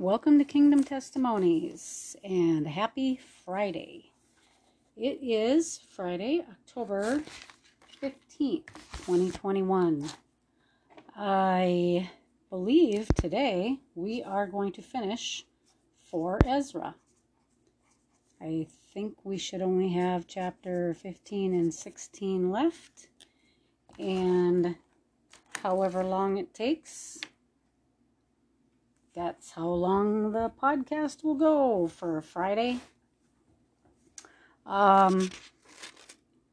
Welcome to Kingdom Testimonies and happy Friday. It is Friday, October 15th, 2021. I believe today we are going to finish 4 Ezra. I think we should only have chapter 15 and 16 left, and however long it takes, that's how long the podcast will go for Friday. Um,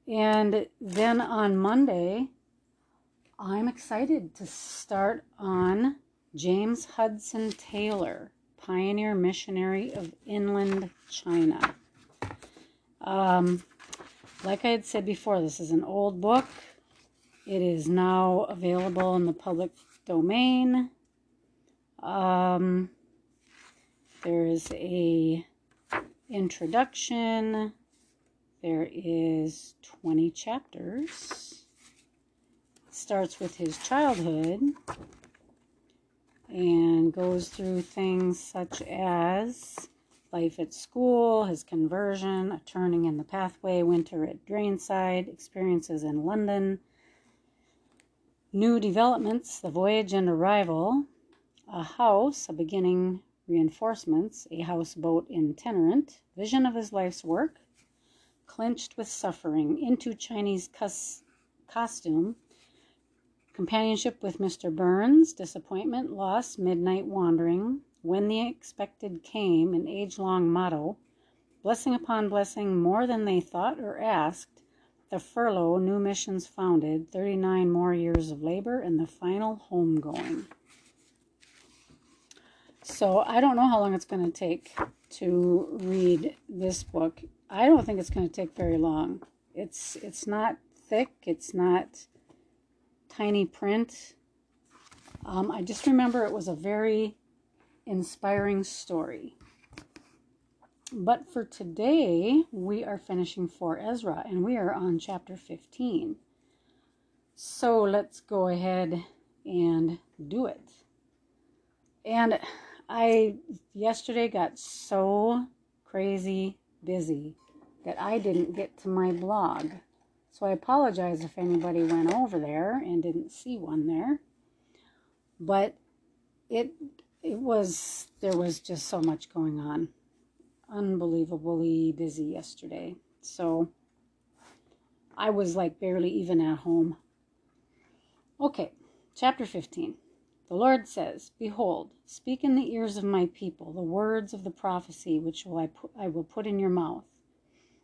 and then on Monday, I'm excited to start on James Hudson Taylor, pioneer missionary of inland China. Um, like I had said before, this is an old book. It is now available in the public domain. Um, there is a introduction. There is 20 chapters. Starts with his childhood and goes through things such as life at school, his conversion, a turning in the pathway, winter at Drainside, experiences in London, new developments, the voyage and arrival, a house, a beginning reinforcements, a houseboat itinerant, vision of his life's work, clenched with suffering, into Chinese cus- costume, companionship with Mr. Burns, disappointment, loss, midnight wandering, when the expected came, an age long motto, blessing upon blessing, more than they thought or asked, the furlough, new missions founded, 39 more years of labor, and the final homegoing. So I don't know how long it's going to take to read this book. I don't think it's going to take very long. It's it's not thick. It's not tiny print. Um, I just remember it was a very inspiring story. But for today, we are finishing 4 Ezra and we are on chapter 15. So let's go ahead and do it. And I yesterday got so crazy busy that I didn't get to my blog. So I apologize if anybody went over there and didn't see one there. But it it was there was just so much going on. Unbelievably busy yesterday. So I was like barely even at home. Okay, chapter 15. The Lord says, Behold, speak in the ears of my people the words of the prophecy which will I, put, I will put in your mouth.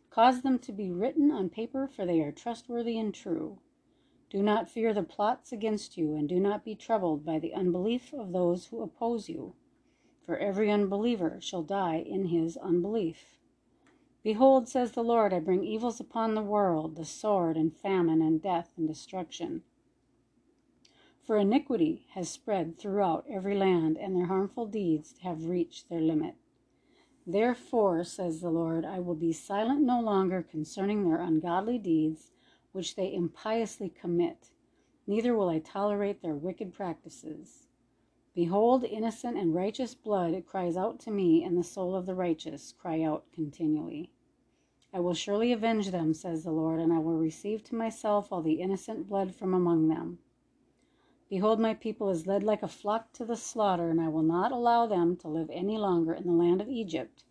Cause them to be written on paper, for they are trustworthy and true. Do not fear the plots against you, and do not be troubled by the unbelief of those who oppose you. For every unbeliever shall die in his unbelief. Behold, says the Lord, I bring evils upon the world, the sword, and famine, and death, and destruction for iniquity has spread throughout every land, and their harmful deeds have reached their limit. Therefore, says the Lord, I will be silent no longer concerning their ungodly deeds which they impiously commit, neither will I tolerate their wicked practices. Behold, innocent and righteous blood cries out to me, and the soul of the righteous cry out continually. I will surely avenge them, says the Lord, and I will receive to myself all the innocent blood from among them. Behold, my people is led like a flock to the slaughter, and I will not allow them to live any longer in the land of Egypt,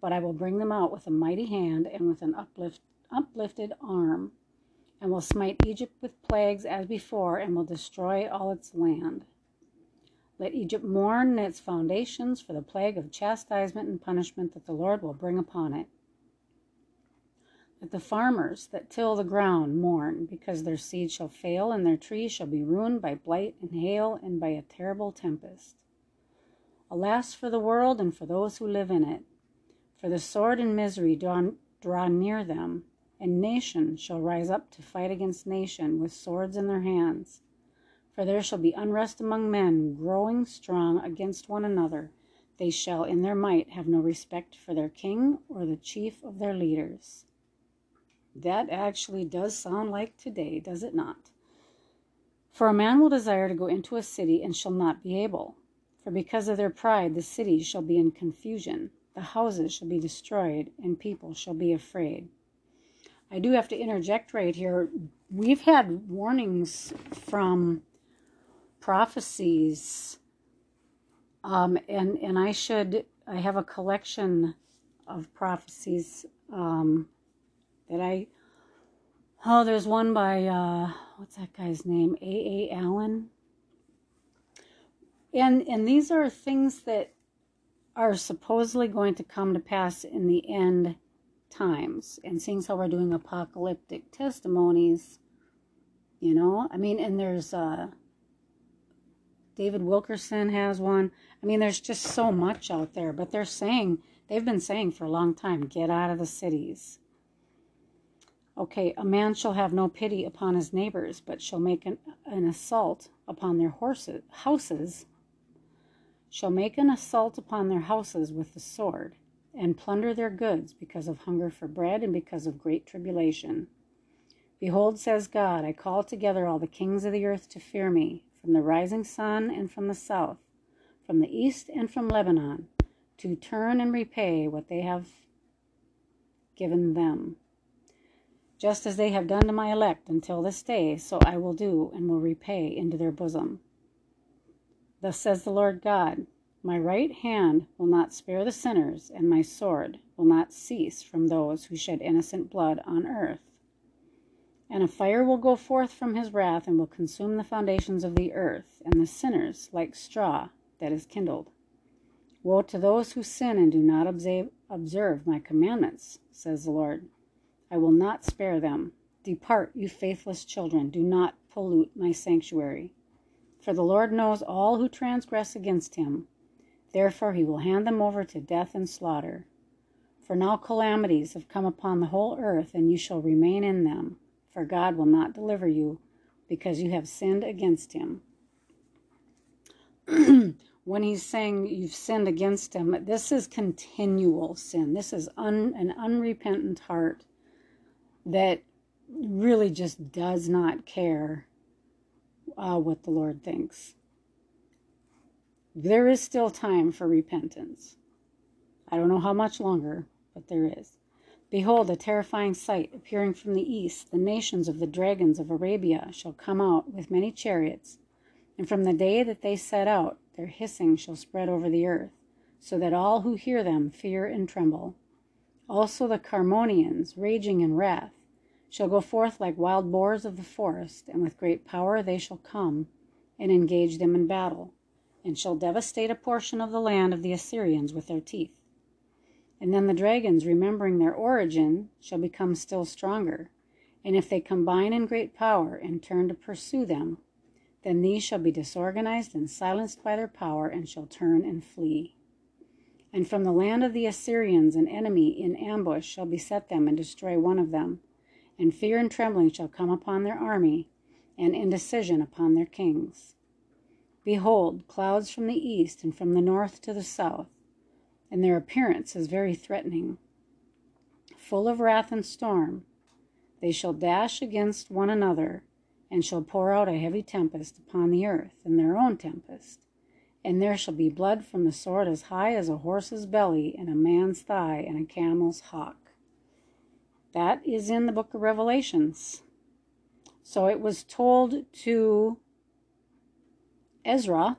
but I will bring them out with a mighty hand and with an uplift, uplifted arm, and will smite Egypt with plagues as before, and will destroy all its land. Let Egypt mourn its foundations for the plague of chastisement and punishment that the Lord will bring upon it. Let the farmers that till the ground mourn, because their seed shall fail, and their trees shall be ruined by blight and hail and by a terrible tempest. Alas for the world and for those who live in it! For the sword and misery draw, draw near them, and nation shall rise up to fight against nation with swords in their hands. For there shall be unrest among men, growing strong against one another. They shall in their might have no respect for their king or the chief of their leaders. That actually does sound like today, does it not? For a man will desire to go into a city and shall not be able, For because of their pride, the cities shall be in confusion, the houses shall be destroyed, and people shall be afraid. I do have to interject right here. We've had warnings from prophecies, um, and and I should I have a collection of prophecies um, that I oh there's one by uh, what's that guy's name A. A. Allen, and and these are things that are supposedly going to come to pass in the end times and seeing how we're doing apocalyptic testimonies you know i mean and there's uh david wilkerson has one i mean there's just so much out there but they're saying they've been saying for a long time get out of the cities okay a man shall have no pity upon his neighbors but shall make an, an assault upon their horses houses shall make an assault upon their houses with the sword and plunder their goods because of hunger for bread and because of great tribulation. Behold, says God, I call together all the kings of the earth to fear me, from the rising sun and from the south, from the east and from Lebanon, to turn and repay what they have given them. Just as they have done to my elect until this day, so I will do and will repay into their bosom. Thus says the Lord God my right hand will not spare the sinners, and my sword will not cease from those who shed innocent blood on earth. And a fire will go forth from his wrath and will consume the foundations of the earth, and the sinners like straw that is kindled. Woe to those who sin and do not observe my commandments, says the Lord. I will not spare them. Depart, you faithless children, do not pollute my sanctuary. For the Lord knows all who transgress against him Therefore he will hand them over to death and slaughter. For now calamities have come upon the whole earth, and you shall remain in them, for God will not deliver you, because you have sinned against him. when he's saying you've sinned against him, this is continual sin. This is un, an unrepentant heart that really just does not care uh, what the Lord thinks. There is still time for repentance. I don't know how much longer, but there is. Behold, a terrifying sight appearing from the east. The nations of the dragons of Arabia shall come out with many chariots, and from the day that they set out, their hissing shall spread over the earth, so that all who hear them fear and tremble. Also the Carmonians, raging in wrath, shall go forth like wild boars of the forest, and with great power they shall come and engage them in battle and shall devastate a portion of the land of the Assyrians with their teeth. And then the dragons, remembering their origin, shall become still stronger. And if they combine in great power and turn to pursue them, then these shall be disorganized and silenced by their power and shall turn and flee. And from the land of the Assyrians an enemy in ambush shall beset them and destroy one of them. And fear and trembling shall come upon their army, and indecision upon their kings. Behold, clouds from the east and from the north to the south, and their appearance is very threatening. Full of wrath and storm, they shall dash against one another, and shall pour out a heavy tempest upon the earth, and their own tempest. And there shall be blood from the sword as high as a horse's belly, and a man's thigh, and a camel's hock. That is in the book of Revelations. So it was told to Ezra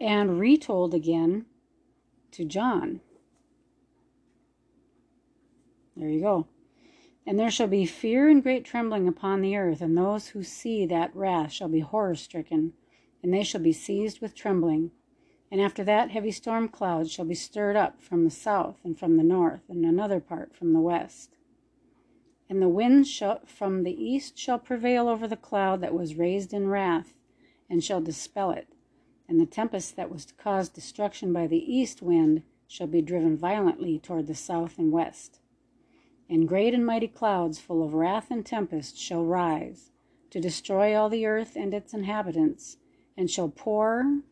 and retold again to John. There you go. And there shall be fear and great trembling upon the earth, and those who see that wrath shall be horror stricken, and they shall be seized with trembling. And after that, heavy storm clouds shall be stirred up from the south and from the north, and another part from the west. And the wind shall, from the east shall prevail over the cloud that was raised in wrath, and shall dispel it. And the tempest that was to cause destruction by the east wind shall be driven violently toward the south and west. And great and mighty clouds full of wrath and tempest shall rise, to destroy all the earth and its inhabitants, and shall pour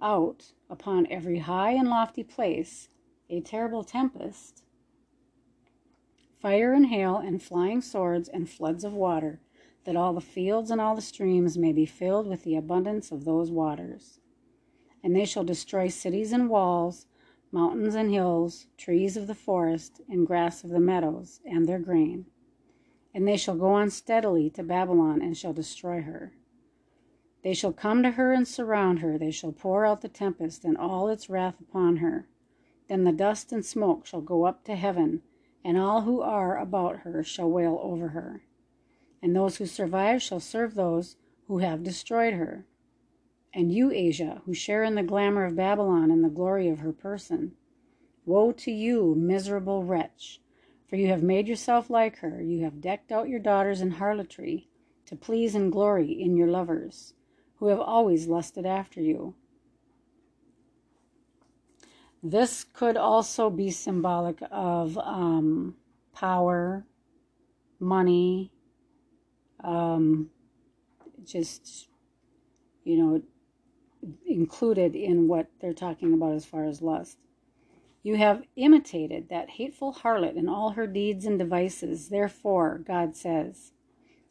out upon every high and lofty place a terrible tempest fire and hail and flying swords and floods of water. that all the fields and all the streams may be filled with the abundance of those waters. And they shall destroy cities and walls, mountains and hills, trees of the forest, and grass of the meadows, and their grain. And they shall go on steadily to Babylon, and shall destroy her. They shall come to her and surround her. They shall pour out the tempest and all its wrath upon her. Then the dust and smoke shall go up to heaven, and all who are about her shall wail over her and those who survive shall serve those who have destroyed her. And you, Asia, who share in the glamour of Babylon and the glory of her person, woe to you, miserable wretch! For you have made yourself like her, you have decked out your daughters in harlotry, to please and glory in your lovers, who have always lusted after you. This could also be symbolic of um, power, money, um, just, you know, included in what they're talking about as far as lust. You have imitated that hateful harlot in all her deeds and devices. Therefore, God says,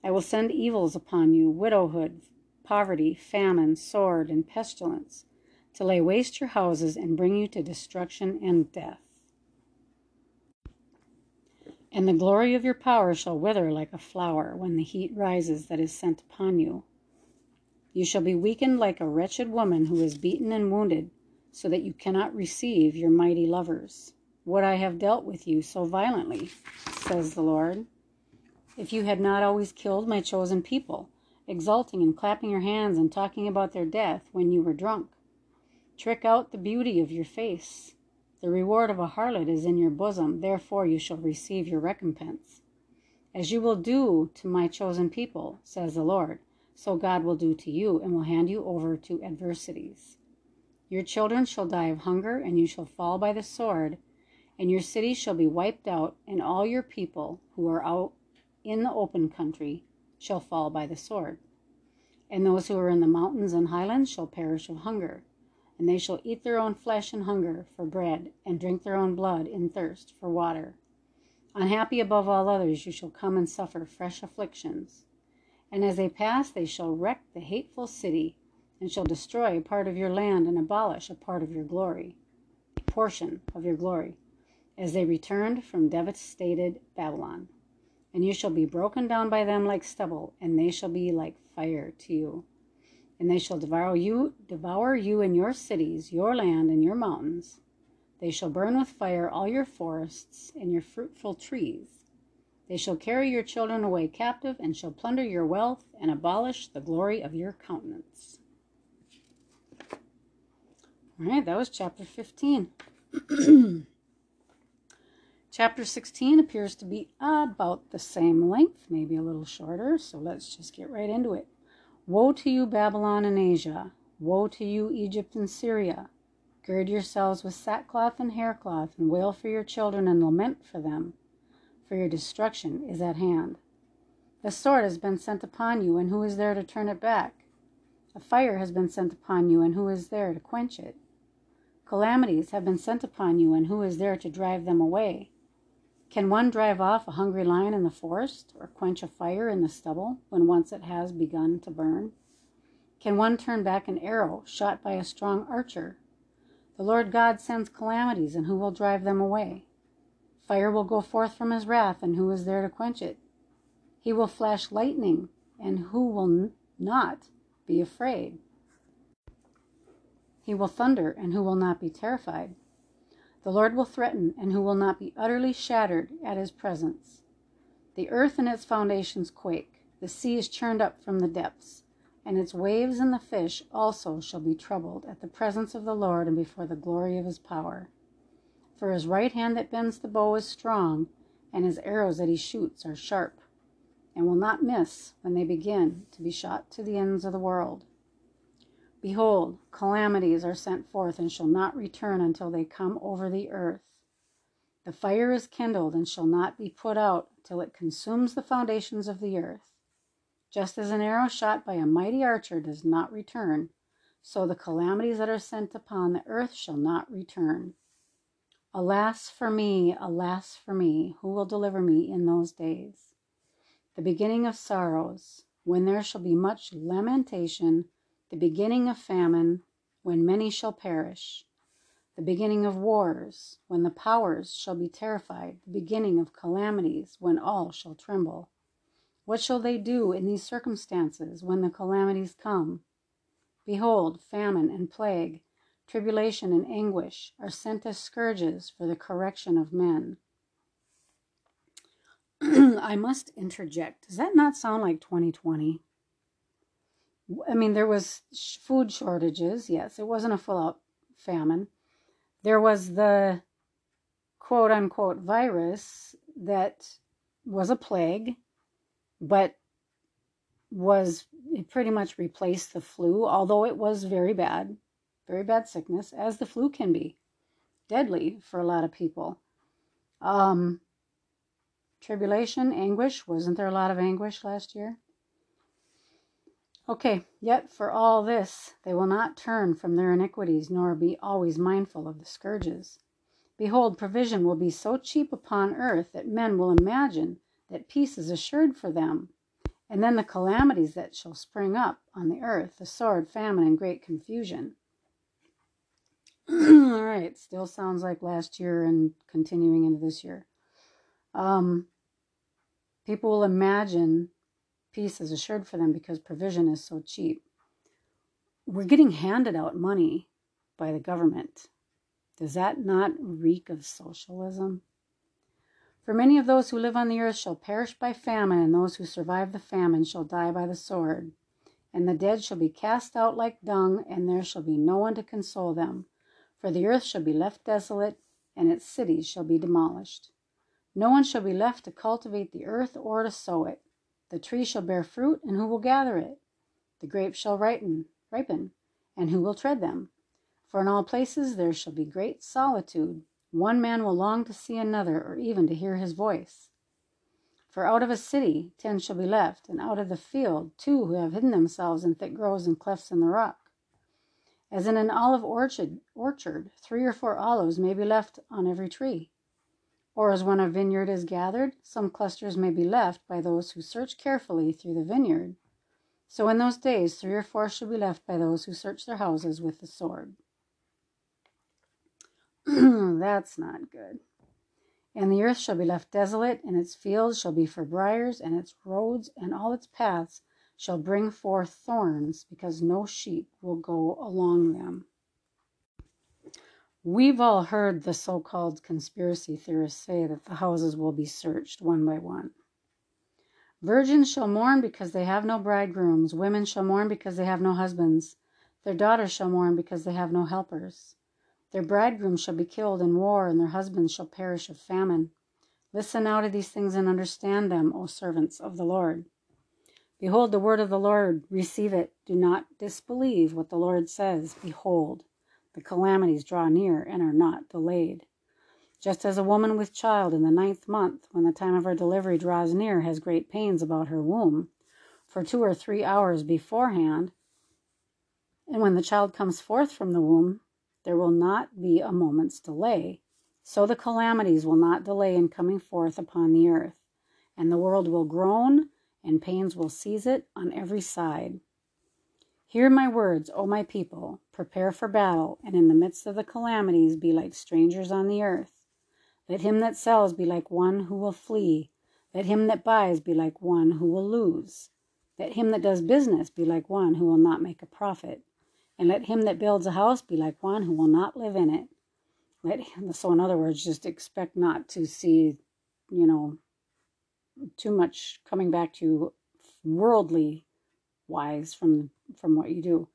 I will send evils upon you widowhood, poverty, famine, sword, and pestilence, to lay waste your houses and bring you to destruction and death. And the glory of your power shall wither like a flower when the heat rises that is sent upon you. You shall be weakened like a wretched woman who is beaten and wounded, so that you cannot receive your mighty lovers. Would I have dealt with you so violently, says the Lord, if you had not always killed my chosen people, exulting and clapping your hands and talking about their death when you were drunk. Trick out the beauty of your face the reward of a harlot is in your bosom, therefore you shall receive your recompense. As you will do to my chosen people, says the Lord, so God will do to you, and will hand you over to adversities. Your children shall die of hunger, and you shall fall by the sword, and your cities shall be wiped out, and all your people who are out in the open country shall fall by the sword. And those who are in the mountains and highlands shall perish of hunger and they shall eat their own flesh in hunger for bread, and drink their own blood in thirst for water. Unhappy above all others, you shall come and suffer fresh afflictions. And as they pass, they shall wreck the hateful city, and shall destroy a part of your land and abolish a part of your glory, a portion of your glory, as they returned from devastated Babylon. And you shall be broken down by them like stubble, and they shall be like fire to you and they shall devour you, devour you and your cities, your land and your mountains. They shall burn with fire all your forests and your fruitful trees. They shall carry your children away captive and shall plunder your wealth and abolish the glory of your countenance. All right, that was chapter 15. chapter 16 appears to be about the same length, maybe a little shorter, so let's just get right into it. Woe to you, Babylon and Asia! Woe to you, Egypt and Syria! Gird yourselves with sackcloth and haircloth, and wail for your children and lament for them, for your destruction is at hand. The sword has been sent upon you, and who is there to turn it back? A fire has been sent upon you, and who is there to quench it? Calamities have been sent upon you, and who is there to drive them away? Can one drive off a hungry lion in the forest, or quench a fire in the stubble when once it has begun to burn? Can one turn back an arrow shot by a strong archer? The Lord God sends calamities, and who will drive them away? Fire will go forth from his wrath, and who is there to quench it? He will flash lightning, and who will not be afraid? He will thunder, and who will not be terrified? The Lord will threaten, and who will not be utterly shattered at his presence. The earth and its foundations quake, the sea is churned up from the depths, and its waves and the fish also shall be troubled at the presence of the Lord and before the glory of his power. For his right hand that bends the bow is strong, and his arrows that he shoots are sharp, and will not miss when they begin to be shot to the ends of the world. Behold, calamities are sent forth and shall not return until they come over the earth. The fire is kindled and shall not be put out till it consumes the foundations of the earth. Just as an arrow shot by a mighty archer does not return, so the calamities that are sent upon the earth shall not return. Alas for me, alas for me, who will deliver me in those days? the beginning of sorrows, when there shall be much lamentation, the beginning of famine, when many shall perish, the beginning of wars, when the powers shall be terrified, the beginning of calamities, when all shall tremble. What shall they do in these circumstances when the calamities come? Behold, famine and plague, tribulation and anguish are sent as scourges for the correction of men. I must interject. Does that not sound like 2020? I mean, there was food shortages. Yes, it wasn't a full out famine. There was the quote unquote virus that was a plague, but was it pretty much replaced the flu, although it was very bad, very bad sickness, as the flu can be, deadly for a lot of people. Um, tribulation, anguish. Wasn't there a lot of anguish last year? Okay, yet for all this they will not turn from their iniquities, nor be always mindful of the scourges. Behold, provision will be so cheap upon earth that men will imagine that peace is assured for them. And then the calamities that shall spring up on the earth, the sword, famine, and great confusion. all right, still sounds like last year and continuing into this year. Um, people will imagine peace is assured for them because provision is so cheap. We're getting handed out money by the government. Does that not reek of socialism? For many of those who live on the earth shall perish by famine, and those who survive the famine shall die by the sword. And the dead shall be cast out like dung, and there shall be no one to console them. For the earth shall be left desolate, and its cities shall be demolished. No one shall be left to cultivate the earth or to sow it. The tree shall bear fruit, and who will gather it? The grapes shall ripen, ripen, and who will tread them? For in all places there shall be great solitude. One man will long to see another, or even to hear his voice. For out of a city ten shall be left, and out of the field two who have hidden themselves in thick groves and clefts in the rock. As in an olive orchard, orchard, three or four olives may be left on every tree. Or as when a vineyard is gathered, some clusters may be left by those who search carefully through the vineyard. So in those days, three or four shall be left by those who search their houses with the sword. That's not good. And the earth shall be left desolate, and its fields shall be for briers, and its roads and all its paths shall bring forth thorns, because no sheep will go along them. We've all heard the so called conspiracy theorists say that the houses will be searched one by one. Virgins shall mourn because they have no bridegrooms. Women shall mourn because they have no husbands. Their daughters shall mourn because they have no helpers. Their bridegrooms shall be killed in war, and their husbands shall perish of famine. Listen now to these things and understand them, O servants of the Lord. Behold the word of the Lord, receive it. Do not disbelieve what the Lord says. Behold, the calamities draw near and are not delayed. Just as a woman with child in the ninth month, when the time of her delivery draws near, has great pains about her womb for two or three hours beforehand, and when the child comes forth from the womb, there will not be a moment's delay. So the calamities will not delay in coming forth upon the earth, and the world will groan, and pains will seize it on every side. Hear my words, O my people. Prepare for battle, and in the midst of the calamities be like strangers on the earth. Let him that sells be like one who will flee. Let him that buys be like one who will lose. Let him that does business be like one who will not make a profit. And let him that builds a house be like one who will not live in it. Let him, so in other words, just expect not to see, you know, too much coming back to worldly wise from from what you do.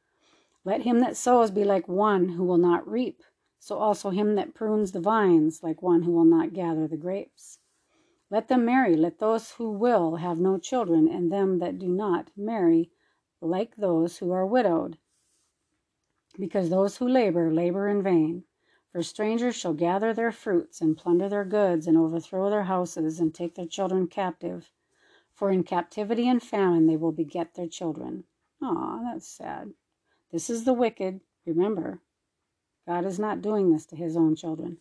Let him that sows be like one who will not reap, so also him that prunes the vines like one who will not gather the grapes. Let them marry, let those who will have no children, and them that do not marry like those who are widowed. Because those who labor, labor in vain. For strangers shall gather their fruits, and plunder their goods, and overthrow their houses, and take their children captive. For in captivity and famine they will beget their children. Ah, that's sad. This is the wicked. Remember, God is not doing this to his own children.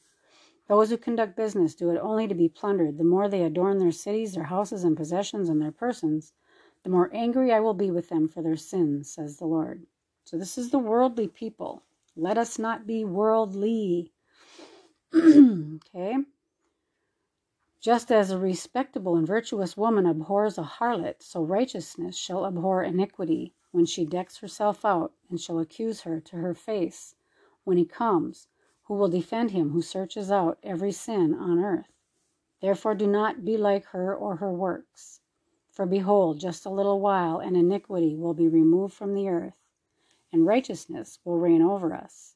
Those who conduct business do it only to be plundered. The more they adorn their cities, their houses and possessions, and their persons, the more angry I will be with them for their sins, says the Lord. So this is the worldly people. Let us not be worldly. okay? Just as a respectable and virtuous woman abhors a harlot, so righteousness shall abhor iniquity when she decks herself out, and shall accuse her to her face when he comes, who will defend him who searches out every sin on earth. Therefore do not be like her or her works. For behold, just a little while, and iniquity will be removed from the earth, and righteousness will reign over us.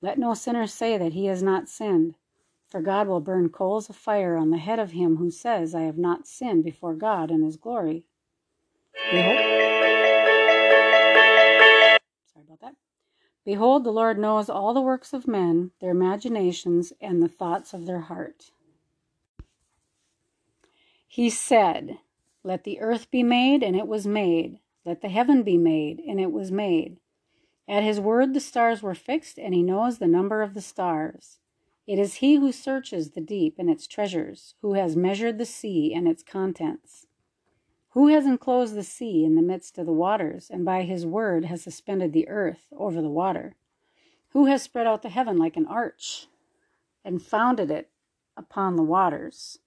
Let no sinner say that he has not sinned. For God will burn coals of fire on the head of him who says, I have not sinned before God and his glory. Behold, sorry about that. Behold, the Lord knows all the works of men, their imaginations, and the thoughts of their heart. He said, Let the earth be made, and it was made. Let the heaven be made, and it was made. At his word the stars were fixed, and he knows the number of the stars. It is he who searches the deep and its treasures, who has measured the sea and its contents. Who has enclosed the sea in the midst of the waters, and by his word has suspended the earth over the water? Who has spread out the heaven like an arch, and founded it upon the waters?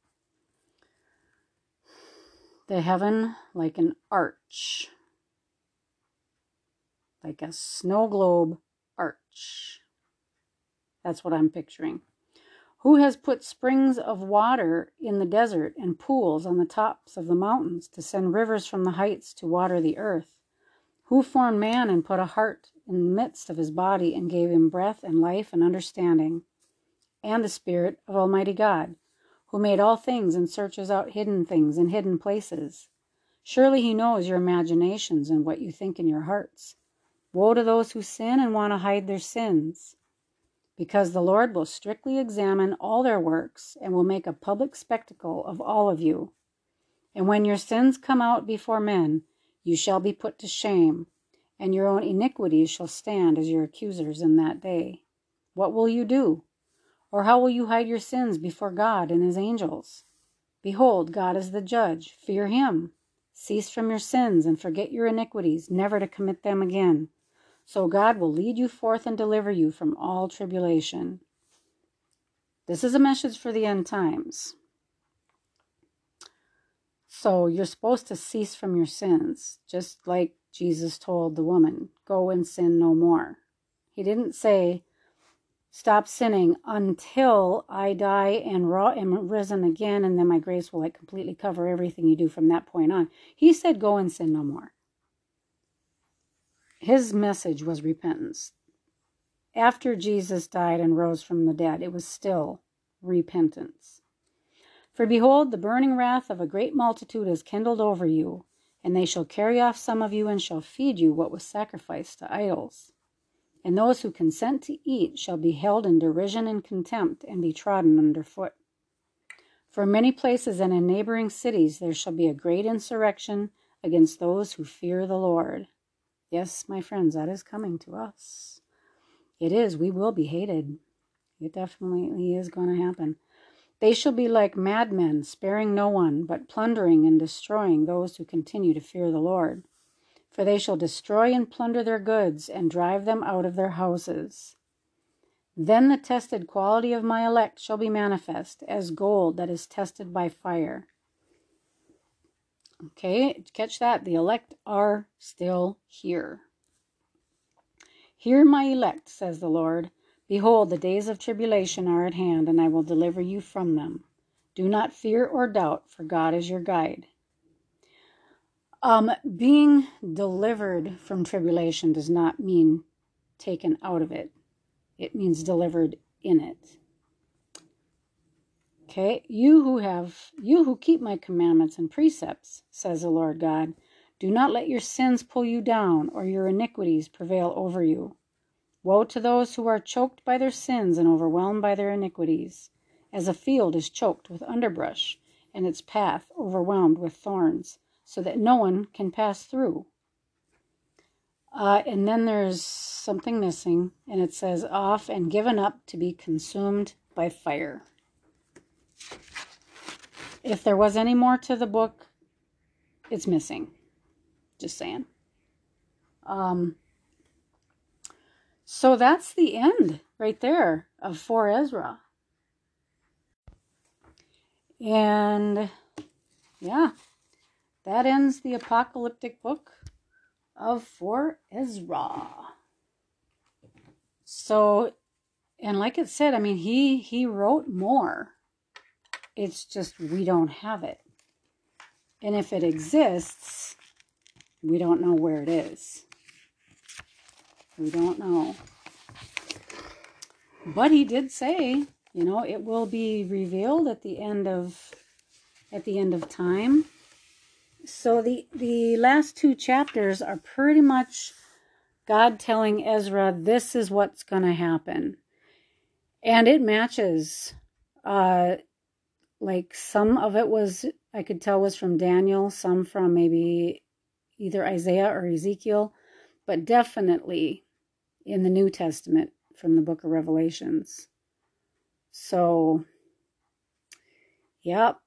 The heaven like an arch, like a snow globe arch. That's what I'm picturing. Who has put springs of water in the desert and pools on the tops of the mountains to send rivers from the heights to water the earth? Who formed man and put a heart in the midst of his body and gave him breath and life and understanding? And the Spirit of Almighty God, who made all things and searches out hidden things in hidden places. Surely he knows your imaginations and what you think in your hearts. Woe to those who sin and want to hide their sins because the Lord will strictly examine all their works and will make a public spectacle of all of you. And when your sins come out before men, you shall be put to shame, and your own iniquities shall stand as your accusers in that day. What will you do? Or how will you hide your sins before God and his angels? Behold, God is the judge. Fear him. Cease from your sins and forget your iniquities, never to commit them again. So God will lead you forth and deliver you from all tribulation. This is a message for the end times. So you're supposed to cease from your sins, just like Jesus told the woman, go and sin no more. He didn't say, stop sinning until I die and am risen again, and then my grace will like completely cover everything you do from that point on. He said, go and sin no more his message was repentance. After Jesus died and rose from the dead, it was still repentance. For behold, the burning wrath of a great multitude is kindled over you, and they shall carry off some of you and shall feed you what was sacrificed to idols. And those who consent to eat shall be held in derision and contempt and be trodden under foot. For in many places and in neighboring cities there shall be a great insurrection against those who fear the Lord. Yes, my friends, that is coming to us. It is. We will be hated. It definitely is going to happen. They shall be like madmen, sparing no one, but plundering and destroying those who continue to fear the Lord. For they shall destroy and plunder their goods, and drive them out of their houses. Then the tested quality of my elect shall be manifest, as gold that is tested by fire Okay, catch that. The elect are still here. Hear my elect, says the Lord. Behold, the days of tribulation are at hand, and I will deliver you from them. Do not fear or doubt, for God is your guide. Um, being delivered from tribulation does not mean taken out of it, it means delivered in it. Okay, you who have, you who keep my commandments and precepts, says the Lord God, do not let your sins pull you down or your iniquities prevail over you. Woe to those who are choked by their sins and overwhelmed by their iniquities, as a field is choked with underbrush and its path overwhelmed with thorns, so that no one can pass through. Uh, and then there's something missing, and it says, off and given up to be consumed by fire. If there was any more to the book, it's missing. Just saying. Um, so that's the end right there of 4 Ezra. And yeah, that ends the apocalyptic book of 4 Ezra. So, and like it said, I mean, he he wrote more. It's just we don't have it. And if it exists, we don't know where it is. We don't know. But he did say, you know, it will be revealed at the end of at the end of time. So the the last two chapters are pretty much God telling Ezra this is what's going to happen. And it matches uh like some of it was I could tell was from Daniel, some from maybe either Isaiah or Ezekiel, but definitely in the New Testament from the book of Revelations. So, yep,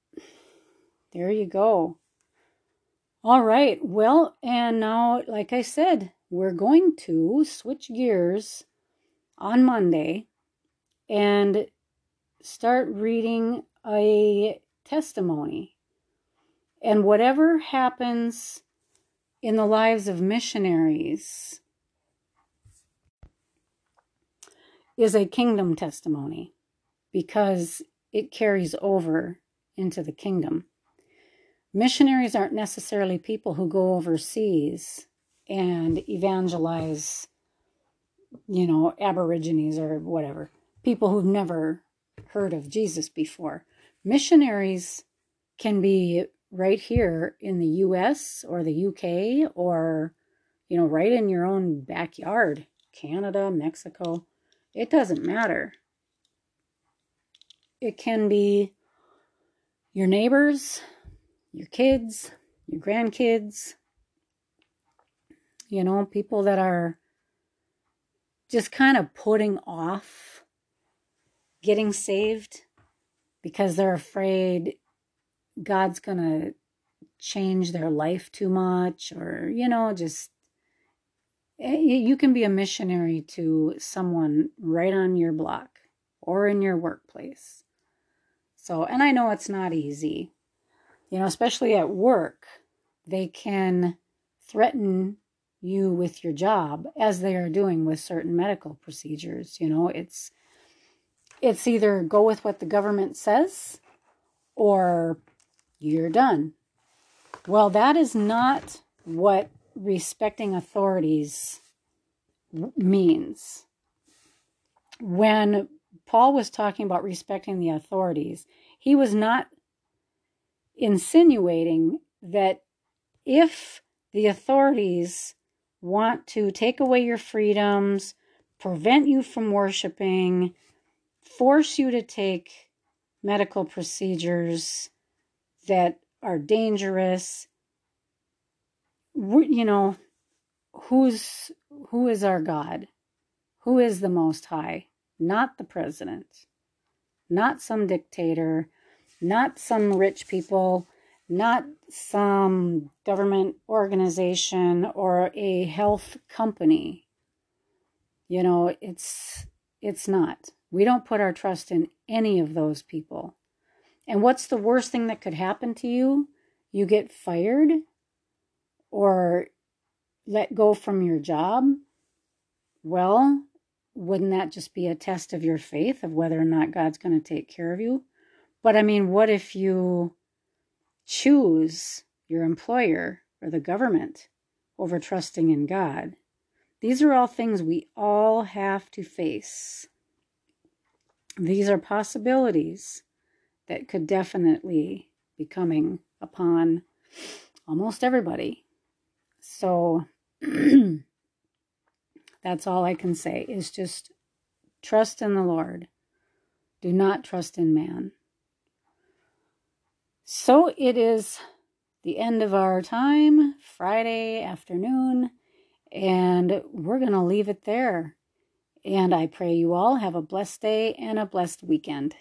there you go. All right, well, and now, like I said, we're going to switch gears on Monday and start reading a testimony. And whatever happens in the lives of missionaries is a kingdom testimony because it carries over into the kingdom. Missionaries aren't necessarily people who go overseas and evangelize, you know, Aborigines or whatever, people who've never heard of Jesus before. Missionaries can be right here in the US or the UK or, you know, right in your own backyard, Canada, Mexico. It doesn't matter. It can be your neighbors, your kids, your grandkids, you know, people that are just kind of putting off getting saved because they're afraid God's going to change their life too much or, you know, just Eh, you can be a missionary to someone right on your block or in your workplace. So, and I know it's not easy, you know, especially at work, they can threaten you with your job as they are doing with certain medical procedures. You know, it's it's either go with what the government says or you're done. Well, that is not what respecting authorities means. When Paul was talking about respecting the authorities, he was not insinuating that if the authorities want to take away your freedoms, prevent you from worshiping, force you to take medical procedures that are dangerous, you know, who's who is our God? Who is the most high? Not the president, not some dictator, not some rich people, not some government organization or a health company. You know, it's it's not. We don't put our trust in any of those people. And what's the worst thing that could happen to you? You get fired or let go from your job, well, wouldn't that just be a test of your faith of whether or not God's going to take care of you? But I mean, what if you choose your employer or the government over trusting in God? These are all things we all have to face. These are possibilities that could definitely be coming upon almost everybody. So that's all I can say is just trust in the Lord. Do not trust in man. So it is the end of our time, Friday afternoon, and we're going to leave it there. And I pray you all have a blessed day and a blessed weekend.